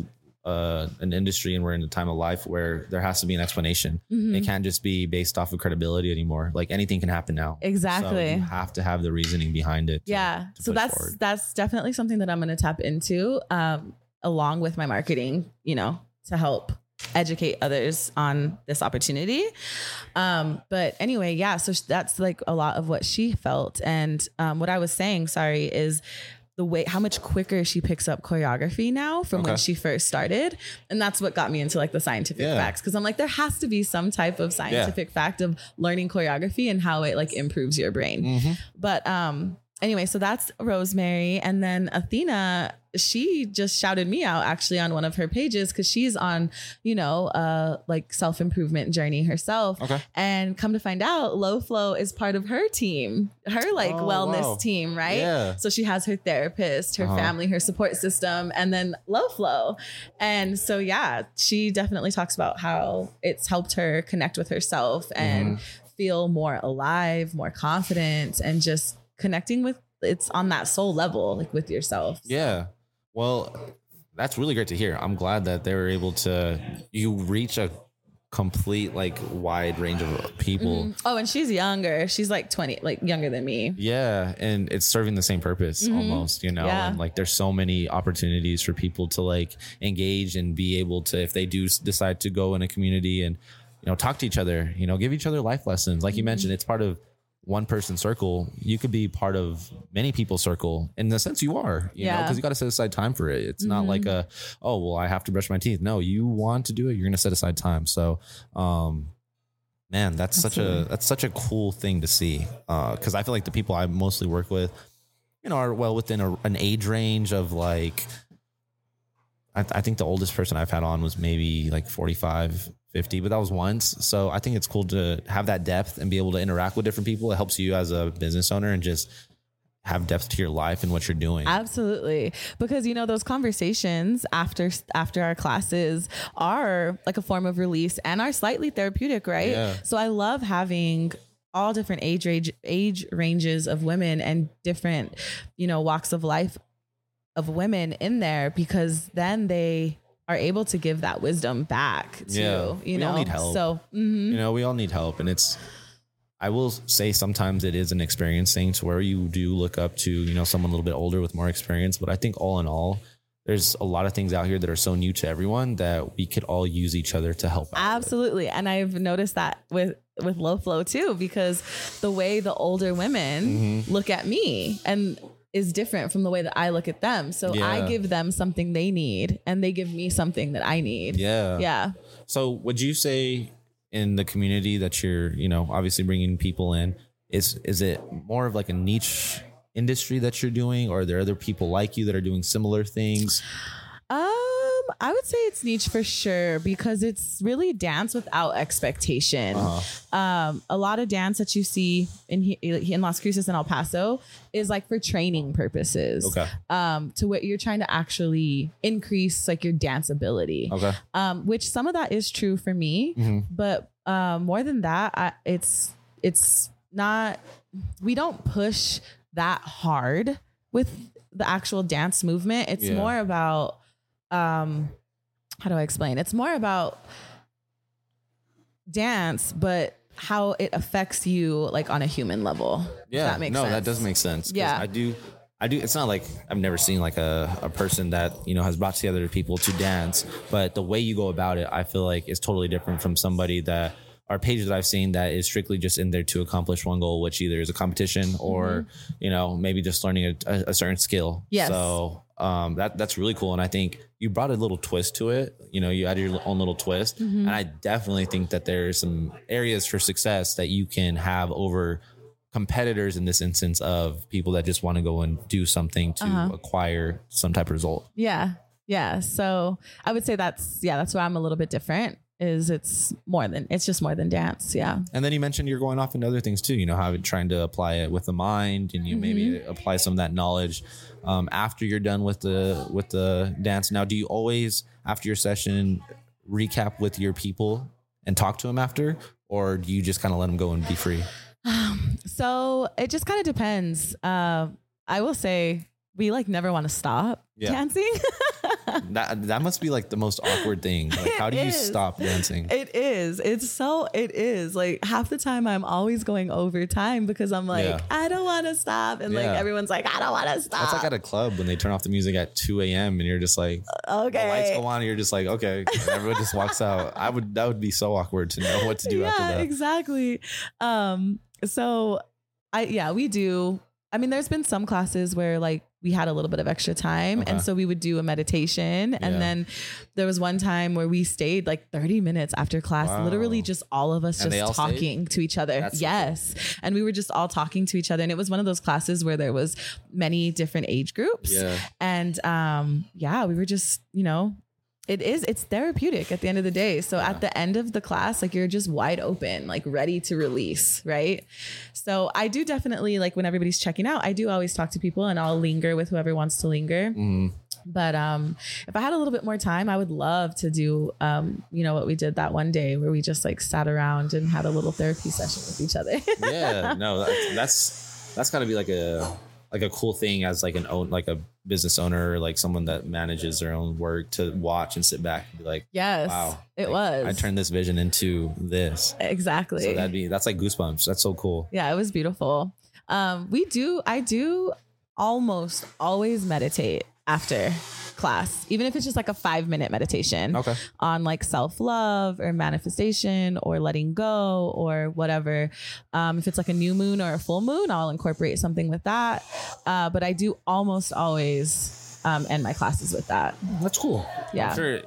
uh, an industry and we're in a time of life where there has to be an explanation. Mm-hmm. It can't just be based off of credibility anymore. Like anything can happen now. Exactly. So you have to have the reasoning behind it. to- yeah to so that's forward. that's definitely something that i'm going to tap into um along with my marketing you know to help educate others on this opportunity. Um but anyway yeah so that's like a lot of what she felt. And um what i was saying sorry is the way how much quicker she picks up choreography now from when she first started. And that's what got me into like the scientific Yeah. facts. Because i'm like there has to be some type of scientific fact of learning choreography and how it like improves your brain. Mm-hmm. but um anyway, so that's Rosemary. And then Athena, she just shouted me out actually on one of her pages because she's on, you know, uh like self-improvement journey herself. Okay. And come to find out, Lo Flo is part of her team, her like Oh, wellness wow. team, right? Yeah. So she has her therapist, her Uh-huh. family, her support system, and then Lo Flo. And so yeah, she definitely talks about how it's helped her connect with herself and Mm-hmm. feel more alive, more confident, and just connecting with it's on that soul level, like with yourself. Yeah. Well, that's really great to hear. I'm glad that they were able to you reach a complete like wide range of people. Mhm. Oh, and she's younger. She's like 20, like younger than me. Yeah, and it's serving the same purpose Mhm. almost, you know. Yeah. And like there's so many opportunities for people to like engage and be able to if they do decide to go in a community and you know talk to each other, you know, give each other life lessons. Like you Mm-hmm. mentioned, it's part of one person circle. You could be part of many people's circle. In the sense you are, you know, Yeah. because you got to set aside time for it. It's not Mhm. like a oh well, I have to brush my teeth. No, you want to do it. You're going to set aside time. So, um, man, that's such a that's such a cool thing to see. Because I feel like the people I mostly work with, you know, are well within a, an age range of like. I, I think the oldest person I've had on was maybe like 45, 50, but that was once. So I think it's cool to have that depth and be able to interact with different people. It helps you as a business owner and just have depth to your life and what you're doing. Absolutely. Because you know those conversations after after our classes are like a form of release and are slightly therapeutic, right? Yeah. So I love having all different age range age ranges of women and different, you know, walks of life of women in there because then they are able to give that wisdom back to, Yeah. you We know. all need help. So, mhm. you know, we all need help. And it's, I will say sometimes it is an experience thing to where you do look up to, you know, someone a little bit older with more experience. But I think all in all, there's a lot of things out here that are so new to everyone that we could all use each other to help out. with. Absolutely. And I've noticed that with with Lo Flo too because the way the older women Mm-hmm. look at me and is different from the way that I look at them. So I give them something they need and they give me something that I need. Yeah. Yeah. So would you say in the community that you're, you know, obviously bringing people in, is is it more of like a niche industry that you're doing, or are there other people like you that are doing similar things? I would say it's niche for sure because it's really dance without expectation. Uh-huh. Um, a lot of dance that you see in in Las Cruces and El Paso is like for training purposes. Okay. Um, to what you're trying to actually increase like your dance ability. Okay. Um, which some of that is true for me, Mhm. but um, more than that, I, it's it's not. We don't push that hard with the actual dance movement. It's Yeah. more about um how do I explain? It's more about dance, but how it affects you like on a human level. Yeah, that makes no, sense. that does make sense. Yeah. I do. I do. It's not like I've never seen like a, a person that you know has brought together people to dance, but the way you go about it, I feel like is totally different from somebody that our pages that I've seen that is strictly just in there to accomplish one goal, which either is a competition or you know maybe just learning a, a, a certain skill. Mm-hmm. So um, that that's really cool, and I think you brought a little twist to it. You know, you added your own little twist, Mm-hmm. and I definitely think that there are some areas for success that you can have over competitors in this instance of people that just want to go and do something to Uh-huh. acquire some type of result. Yeah. Yeah. So I would say that's yeah, that's why I'm a little bit different. Is it's more than it's just more than dance. Yeah. And then you mentioned you're going off into other things too. You know, how trying to apply it with the mind, and you maybe Mm-hmm. apply some of that knowledge um, after you're done with the with the dance. Now, do you always after your session recap with your people and talk to them after, or do you just kind of let them go and be free? *sighs* So it just kind of depends. Uh, I will say we like never want to stop Yeah. dancing. *laughs* That that must be like the most awkward thing. *laughs* Like, how do you stop dancing? it is. It's so it is. Like half the time I'm always going over time because I'm like, Yeah. I don't want to stop. And like everyone's like, I don't want to stop. That's like at a club when they turn off the music at 2 a.m. and you're just like, the lights go on and you're just like, okay. And everyone just walks out. I would, that would be so awkward to know what to do *laughs* after yeah, that. exactly. Um, so I yeah, we do. I mean, there's been some classes where like we had a little bit of extra time, Okay. and so we would do a meditation, and then there was one time where we stayed like 30 minutes after class, Wow. literally just all of us And just all stayed? talking to each other. That's yes, and we were just all talking to each other, and it was one of those classes where there was many different age groups, Yeah. and um, yeah, we were just you know it is it's therapeutic at the end of the day so at the end of the class like you're just wide open like ready to release right so i do definitely like when everybody's checking out i do always talk to people and i'll linger with whoever wants to linger Mhm. but um if i had a little bit more time i would love to do um you know what we did that one day where we just like sat around and had a little therapy session with each other *laughs* Yeah. No, that's, that's, that's gotta be like a, like a cool thing as like an own, like a business owner, like someone that manages their own work to watch and sit back and be like, yes wow, it like, was I turned this vision into this. exactly So that'd be, that's like goosebumps. That's so cool. Yeah, it was beautiful. Um, we do, I do almost always meditate after class, even if it's just like a five minute meditation Okay. on like self love or manifestation or letting go or whatever. Um, if it's like a new moon or a full moon, I'll incorporate something with that. Uh, but I do almost always um, end my classes with that. That's cool. Yeah. Sure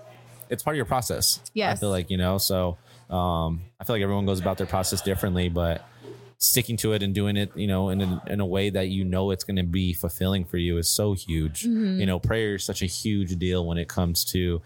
it's part of your process. I feel like, you know, so um, I feel like everyone goes about their process differently, but sticking to it and doing it, you know, in a, in a way that you know it's going to be fulfilling for you is so huge. Mm-hmm. You know, prayer is such a huge deal when it comes to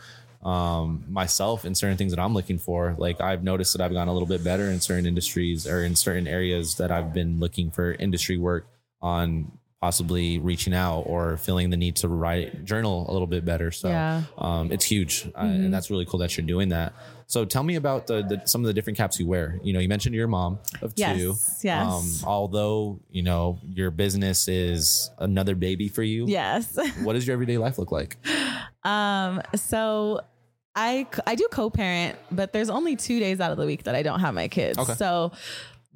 um myself and certain things that I'm looking for. Like I've noticed that I've gotten a little bit better in certain industries or in certain areas that I've been looking for industry work on possibly reaching out or feeling the need to write journal a little bit better. So Yeah. um, it's huge, uh, and that's really cool that you're doing that. So tell me about the, the some of the different caps you wear. You know, you mentioned you're mom of Yes, two. yes. Um, although you know your business is another baby for you. Yes. *laughs* What does your everyday life look like? Um, so I I do co-parent, but there's only two days out of the week that I don't have my kids. Okay. So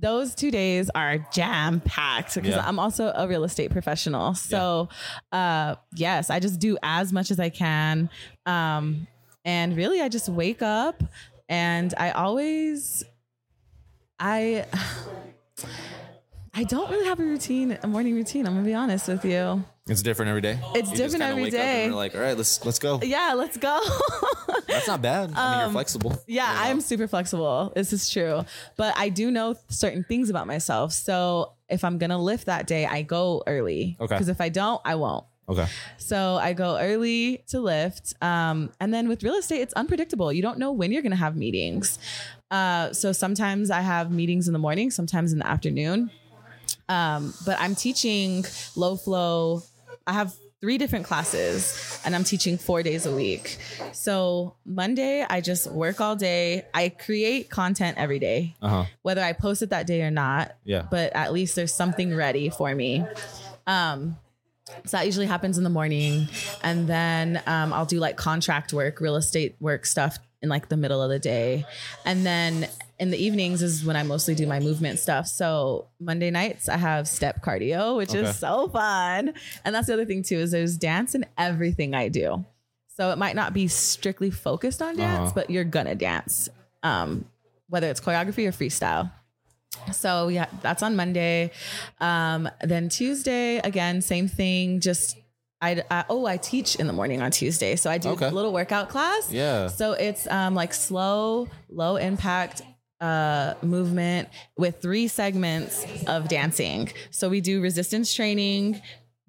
those two days are jam packed because Yeah. I'm also a real estate professional. So uh yes, I just do as much as I can. Um and really I just wake up and I always I *sighs* I don't really have a routine, a morning routine. I'm gonna be honest with you. It's different every day. It's You different every wake up and you're like, all right, let's let's go. Yeah, let's go. *laughs* That's not bad. I mean, you're flexible. Yeah, you know? I'm super flexible. This is true. But I do know certain things about myself. So if I'm going to lift that day, I go early. Okay. Because if I don't, I won't. Okay. So I go early to lift. Um, and then with real estate, it's unpredictable. You don't know when you're going to have meetings. Uh, so sometimes I have meetings in the morning, sometimes in the afternoon. Um, but I'm teaching Lo Flo. I have three different classes and I'm teaching four days a week. So Monday, I just work all day. I create content every day, Uh huh. whether I post it that day or not. Yeah. But at least there's something ready for me. Um, so that usually happens in the morning. And then um, I'll do like contract work, real estate work stuff in like the middle of the day. And then in the evenings is when I mostly do my movement stuff. So Monday nights I have step cardio, which Okay. is so fun. And that's the other thing too, is there's dance in everything I do. So it might not be strictly focused on dance, Uh-huh. but you're gonna dance. Um, whether it's choreography or freestyle. So yeah, that's on Monday. Um, then Tuesday, again, same thing. Just I, I oh I teach in the morning on Tuesday, so I do Okay. a little workout class. Yeah. So it's um like slow, low impact uh movement with three segments of dancing. So we do resistance training,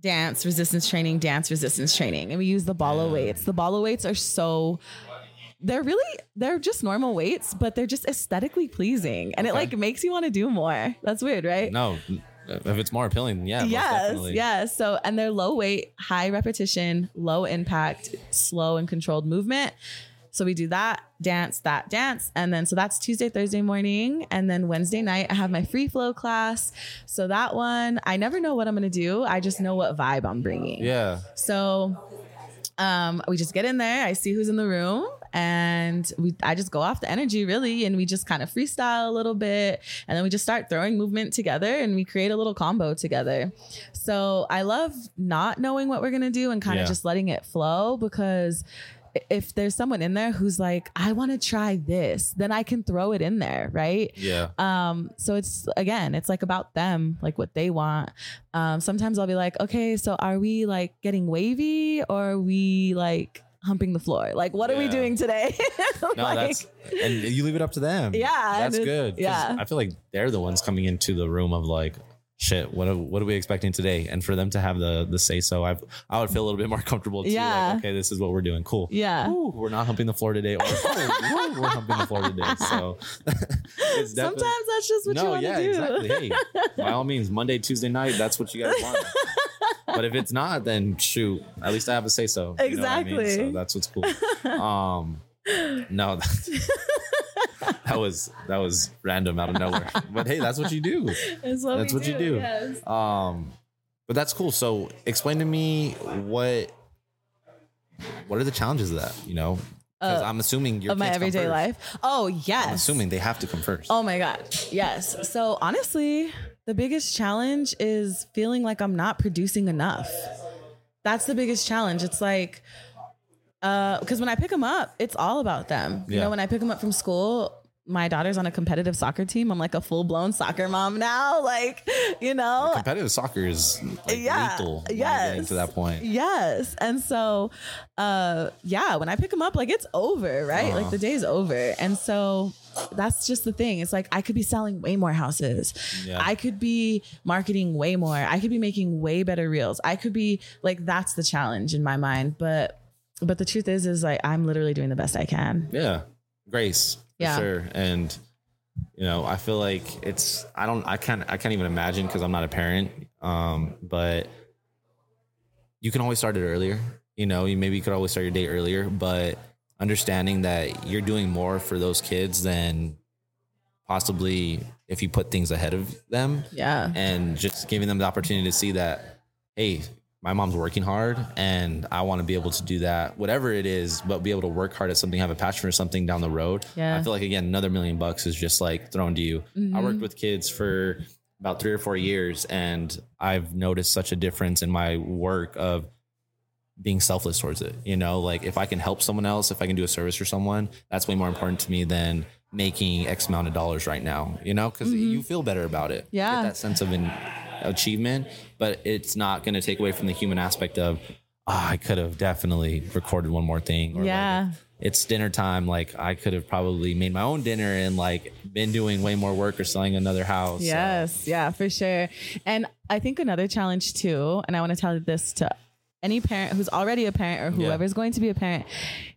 dance, resistance training, dance, resistance training. And we use the ball of weights. The ball of weights are so they're really they're just normal weights, but they're just aesthetically pleasing. And it like makes you want to do more. That's weird, right? No, if it's more appealing, yeah. yes, yes. So, and they're low weight, high repetition, low impact, slow and controlled movement. So we do that, dance, that, dance. And then, so that's Tuesday, Thursday morning. And then Wednesday night, I have my free flow class. So that one, I never know what I'm going to do. I just know what vibe I'm bringing. Yeah. So um, we just get in there. I see who's in the room, and we I just go off the energy really, and we just kind of freestyle a little bit, and then we just start throwing movement together, and we create a little combo together. So I love not knowing what we're gonna do and kind of just letting it flow because. If there's someone in there who's like, I want to try this, then I can throw it in there, right? Yeah. Um, so it's again, it's like about them, like what they want. Um, sometimes I'll be like, okay, so are we like getting wavy or are we like humping the floor? Like, what are we doing today? *laughs* No, Like, that's and you leave it up to them. Yeah, that's good. yeah. I feel like they're the ones coming into the room of like, shit. What are, what are we expecting today? And for them to have the the say so, I I would feel a little bit more comfortable. Too, Yeah. Like, okay, this is what we're doing. Cool. Yeah. Ooh, we're not humping the floor today, or oh, we're humping the floor today. So *laughs* Sometimes that's just what you no, want to yeah, do. exactly. Hey, *laughs* by all means, Monday, Tuesday night, that's what you guys want. *laughs* but if it's not, then shoot, at least I have a say so. You what I mean? Exactly. So that's what's cool. Um, no, *laughs* that, that was that was random out of nowhere. But hey, that's what you do. *laughs* That's what, That's what you do. Yes. Um, but that's cool. So explain to me what what are the challenges of that? You know, because Uh, I'm assuming your Of my everyday life. Oh, yes. I'm assuming they have to come first. Oh my God. Yes. So honestly, the biggest challenge is feeling like I'm not producing enough. That's the biggest challenge. It's like, uh, because when I pick them up, it's all about them. You Yeah. know, when I pick them up from school, my daughter's on a competitive soccer team. I'm like a full blown soccer mom now. *laughs* Like, you know, Competitive soccer is like Yeah, lethal. yes. to that point. Yes. And so uh yeah, when I pick them up, like it's over, right? Uh-huh. Like the day's over. And so that's just the thing. It's like I could be selling way more houses. Yeah. I could be marketing way more. I could be making way better reels. I could be like that's the challenge in my mind. But but the truth is is like I'm literally doing the best I can. Yeah. Grace. Yeah. sure. And you know, I feel like it's I don't I can't I can't even imagine because I'm not a parent. Um, but you can always start it earlier. You know, you maybe you could always start your day earlier, but understanding that you're doing more for those kids than possibly if you put things ahead of them Yeah. and just giving them the opportunity to see that, hey, my mom's working hard and I want to be able to do that, whatever it is, but be able to work hard at something, have a passion for something down the road. Yeah. I feel like, again, another million bucks is just like thrown to you. I worked mm-hmm. with kids for about three or four years and I've noticed such a difference in my work of being selfless towards it. You know, like if I can help someone else, if I can do a service for someone, that's way more important to me than making X amount of dollars right now, you know, because mm-hmm. you feel better about it. Yeah. Get that sense of an achievement, but it's not going to take away from the human aspect of, ah, I could have definitely recorded one more thing. Or like, Yeah. it's dinner time. Like I could have probably made my own dinner and like been doing way more work or selling another house. So, Yes, yeah, for sure. And I think another challenge too, and I want to tell this to any parent who's already a parent or Yeah. whoever's going to be a parent,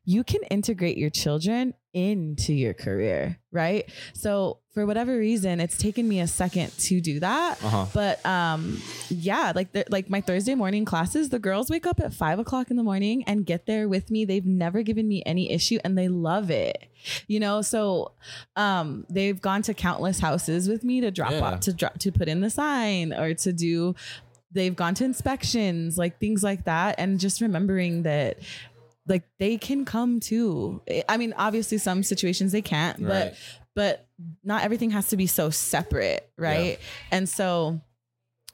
you can integrate your children into your career, right? So for whatever reason, it's taken me a second to do that. Uh-huh. But um, yeah, like the, like my Thursday morning classes, the girls wake up at five o'clock in the morning and get there with me. They've never given me any issue, and they love it. You know, so um, they've gone to countless houses with me to drop Yeah. off to drop to put in the sign or to do. They've gone to inspections, like things like that, and just remembering that like they can come too. I mean, obviously some situations they can't, but Right. but not everything has to be so separate, right? And so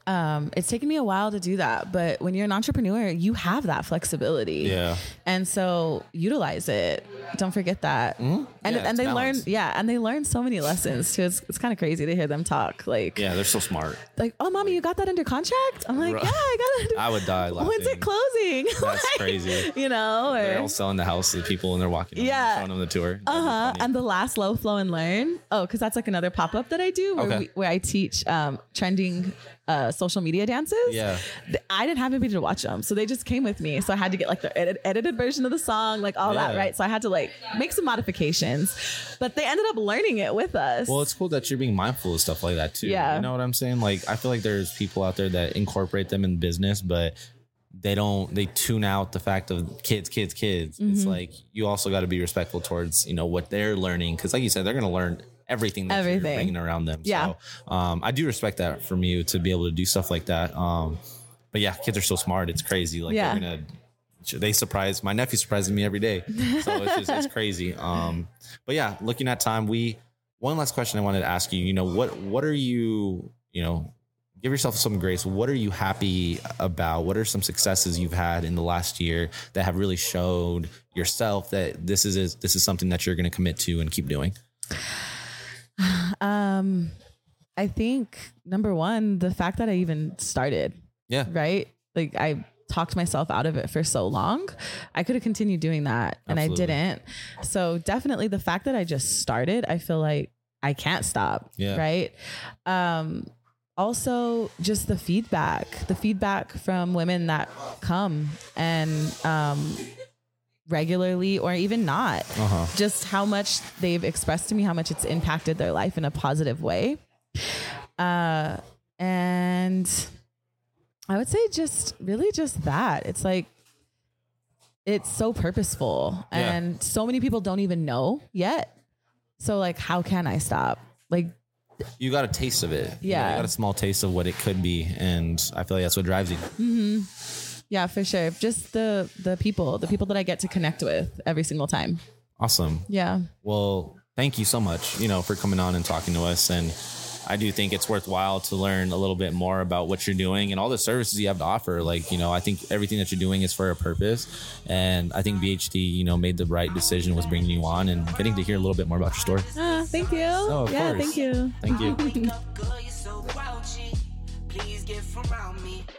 um it's taken me a while to do that, but when you're an entrepreneur, you have that flexibility. Yeah. And so utilize it. Don't forget that. And Yeah, and they learn yeah, and they learn so many lessons too. It's, it's kind of crazy to hear them talk like Yeah. They're so smart. like, "Oh, mommy, you got that under contract?" I'm like, Right. "Yeah, I got it." Under- I would die laughing. When's it closing? *laughs* That's Like, crazy. You know, They're all selling the house to the people and they're walking Yeah. showing them the tour. Uh huh. And the last Lo Flo and learn. Oh, because that's like another pop up that I do where, Okay. we, where I teach um, trending uh, social media dances. Yeah. I didn't have anybody to watch them, so they just came with me. So I had to get like the edit- edited version of the song, like all that, right? So I had to like make some modifications, but they ended up learning it with us. Well, it's cool that you're being mindful of stuff like that too. Yeah. You know what I'm saying? Like, I feel like there's people out there that incorporate them in business, but they don't, they tune out the fact of kids, kids, kids. It's Mm-hmm. like you also got to be respectful towards, you know, what they're learning. Cause like you said, they're going to learn everything that you're Everything. bringing around them. Yeah. So, um, I do respect that from you to be able to do stuff like that. Um, but yeah, kids are so smart. It's crazy. Like, Yeah. they're to, they surprise my nephew surprises me every day. So it's just, it's crazy. *laughs* Um, but yeah, looking at time, we, one last question I wanted to ask you, you know, what, what are you, you know, give yourself some grace. What are you happy about? What are some successes you've had in the last year that have really showed yourself that this is, this is something that you're going to commit to and keep doing? *laughs* um, I think number one, the fact that I even started, Yeah. right? Like I talked myself out of it for so long. I could have continued doing that and Absolutely. I didn't. So definitely the fact that I just started, I feel like I can't stop. Yeah. Right. Um also just the feedback, the feedback from women that come and um regularly or even not Uh-huh. just how much they've expressed to me how much it's impacted their life in a positive way uh and i would say just really just that it's like it's so purposeful Yeah. and so many people don't even know yet so like how can i stop like You got a taste of it. You know, Yeah. You got a small taste of what it could be. And I feel like that's what drives you. Yeah, for sure. Just the the people, the people that I get to connect with every single time. Awesome. Yeah. Well, thank you so much, you know, for coming on and talking to us and I do think it's worthwhile to learn a little bit more about what you're doing and all the services you have to offer. Like, you know, I think everything that you're doing is for a purpose. And I think BHD, you know, made the right decision was bringing you on and getting to hear a little bit more about your story. Uh, thank you. Oh, yeah, course. thank you. Thank you.